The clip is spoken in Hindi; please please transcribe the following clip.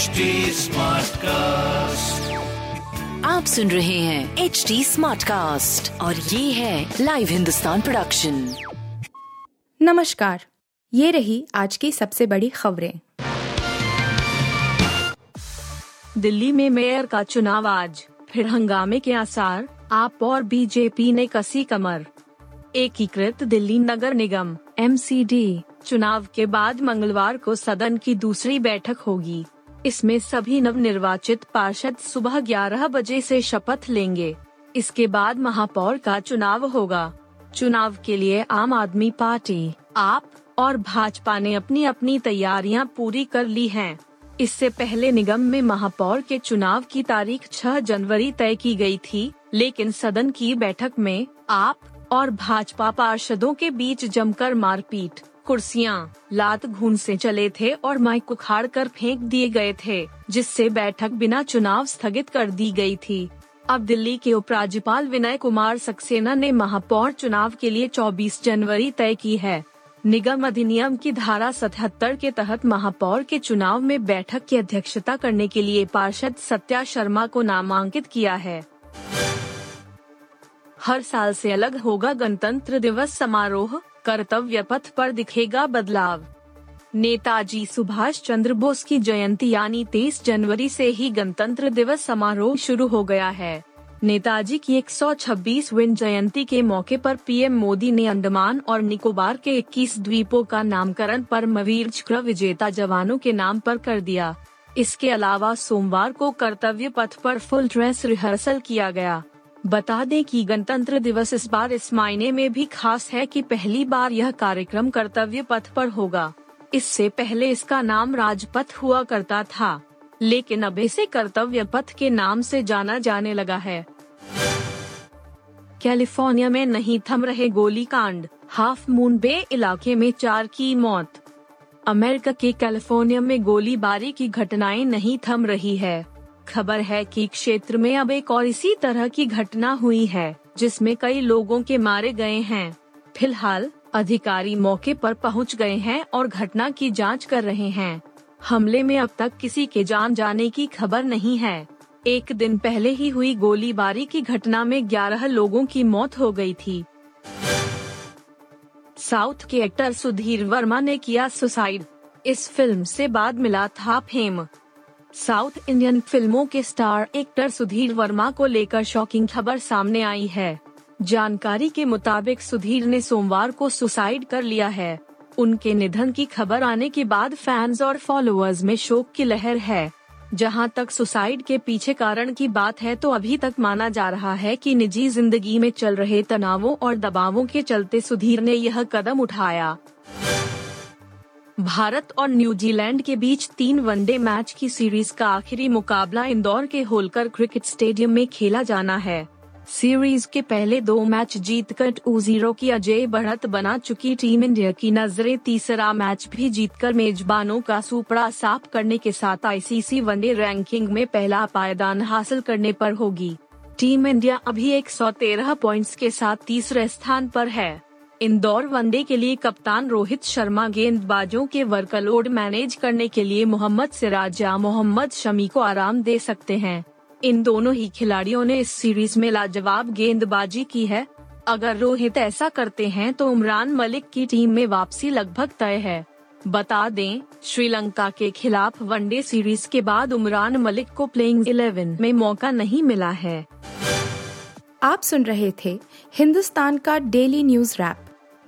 HD कास्ट आप सुन रहे हैं एच डी स्मार्ट कास्ट और ये है लाइव हिंदुस्तान प्रोडक्शन नमस्कार ये रही आज की सबसे बड़ी खबरें। दिल्ली में मेयर का चुनाव आज फिर हंगामे के आसार आप और बीजेपी ने कसी कमर। एकीकृत दिल्ली नगर निगम एमसीडी चुनाव के बाद मंगलवार को सदन की दूसरी बैठक होगी। इसमें सभी नव निर्वाचित पार्षद सुबह 11 बजे से शपथ लेंगे। इसके बाद महापौर का चुनाव होगा। चुनाव के लिए आम आदमी पार्टी, आप और भाजपा ने अपनी अपनी तैयारियाँ पूरी कर ली हैं। इससे पहले निगम में महापौर के चुनाव की तारीख 6 जनवरी तय की गई थी, लेकिन सदन की बैठक में आप और भाजपा पार्षदों के बीच जमकर मारपीट। कुर्सियाँ, लात घून से चले थे और माइक उखाड़ कर फेंक दिए गए थे, जिससे बैठक बिना चुनाव स्थगित कर दी गई थी। अब दिल्ली के उपराज्यपाल विनय कुमार सक्सेना ने महापौर चुनाव के लिए 24 जनवरी तय की है। निगम अधिनियम की धारा 77 के तहत महापौर के चुनाव में बैठक की अध्यक्षता करने के लिए पार्षद सत्या शर्मा को नामांकित किया है। हर साल से अलग होगा गणतंत्र दिवस समारोह कर्तव्य पथ पर दिखेगा बदलाव। नेताजी सुभाष चंद्र बोस की जयंती यानी 23 जनवरी से ही गणतंत्र दिवस समारोह शुरू हो गया है। नेताजी की 126वीं जयंती के मौके पर पीएम मोदी ने अंडमान और निकोबार के 21 द्वीपों का नामकरण परमवीर चक्र विजेता जवानों के नाम पर कर दिया। इसके अलावा सोमवार को कर्तव्य पथ पर फुल ड्रेस रिहर्सल किया गया। बता दें कि गणतंत्र दिवस इस बार इस मायने में भी खास है कि पहली बार यह कार्यक्रम कर्तव्य पथ पर होगा। इससे पहले इसका नाम राजपथ हुआ करता था। लेकिन अब इसे कर्तव्य पथ के नाम से जाना जाने लगा है। कैलिफ़ोर्निया में नहीं थम रहे गोली कांड हाफ़ मून बे इलाके में चार की मौत। अमेरिका के कैलिफ़ोर्निया में गोलीबारी की घटनाएँ नहीं थम रही है। खबर है कि क्षेत्र में अब एक और इसी तरह की घटना हुई है, जिसमें कई लोगों के मारे गए हैं। फ़िलहाल, अधिकारी मौके पर पहुँच गए हैं और घटना की जाँच कर रहे हैं। हमले में अब तक किसी के जान जाने की खबर नहीं है। एक दिन पहले ही हुई गोलीबारी की घटना में 11 लोगों की मौत हो गई थी। साउथ के एक्टर सुधीर वर्मा ने किया सुसाइड। इस फ़िल्म से बाद मिला था फेम साउथ इंडियन फ़िल्मों के स्टार एक्टर सुधीर वर्मा को लेकर शॉकिंग खबर सामने आई है। जानकारी के मुताबिक सुधीर ने सोमवार को सुसाइड कर लिया है। उनके निधन की खबर आने के बाद फैंस और फॉलोअर्स में शोक की लहर है। जहाँ तक सुसाइड के पीछे कारण की बात है तो अभी तक माना जा रहा है कि निजी ज़िंदगी में चल रहे तनावों और दबावों के चलते सुधीर ने यह कदम उठाया। भारत और न्यूजीलैंड के बीच तीन वनडे मैच की सीरीज़ का आखिरी मुकाबला इंदौर के होलकर क्रिकेट स्टेडियम में खेला जाना है। सीरीज़ के पहले दो मैच जीतकर टू ज़ीरो की अजय बढ़त बना चुकी टीम इंडिया की नज़रें तीसरा मैच भी जीतकर मेजबानों का सुपड़ा साफ़ करने के साथ आईसीसी वनडे रैंकिंग में पहला पायदान हासिल करने पर होगी। टीम इंडिया अभी 113 पॉइंट्स के साथ तीसरे स्थान पर है। इंदौर वनडे के लिए कप्तान रोहित शर्मा गेंदबाजों के वर्कलोड मैनेज करने के लिए मोहम्मद सिराज या मोहम्मद शमी को आराम दे सकते हैं। इन दोनों ही खिलाड़ियों ने इस सीरीज़ में लाजवाब गेंदबाजी की है। अगर रोहित ऐसा करते हैं तो उमरान मलिक की टीम में वापसी लगभग तय है। बता दें, श्रीलंका के खिलाफ वनडे सीरीज़ के बाद उमरान मलिक को प्लेइंग 11 में मौका नहीं मिला है। आप सुन रहे थे हिंदुस्तान का डेली न्यूज़ रैप।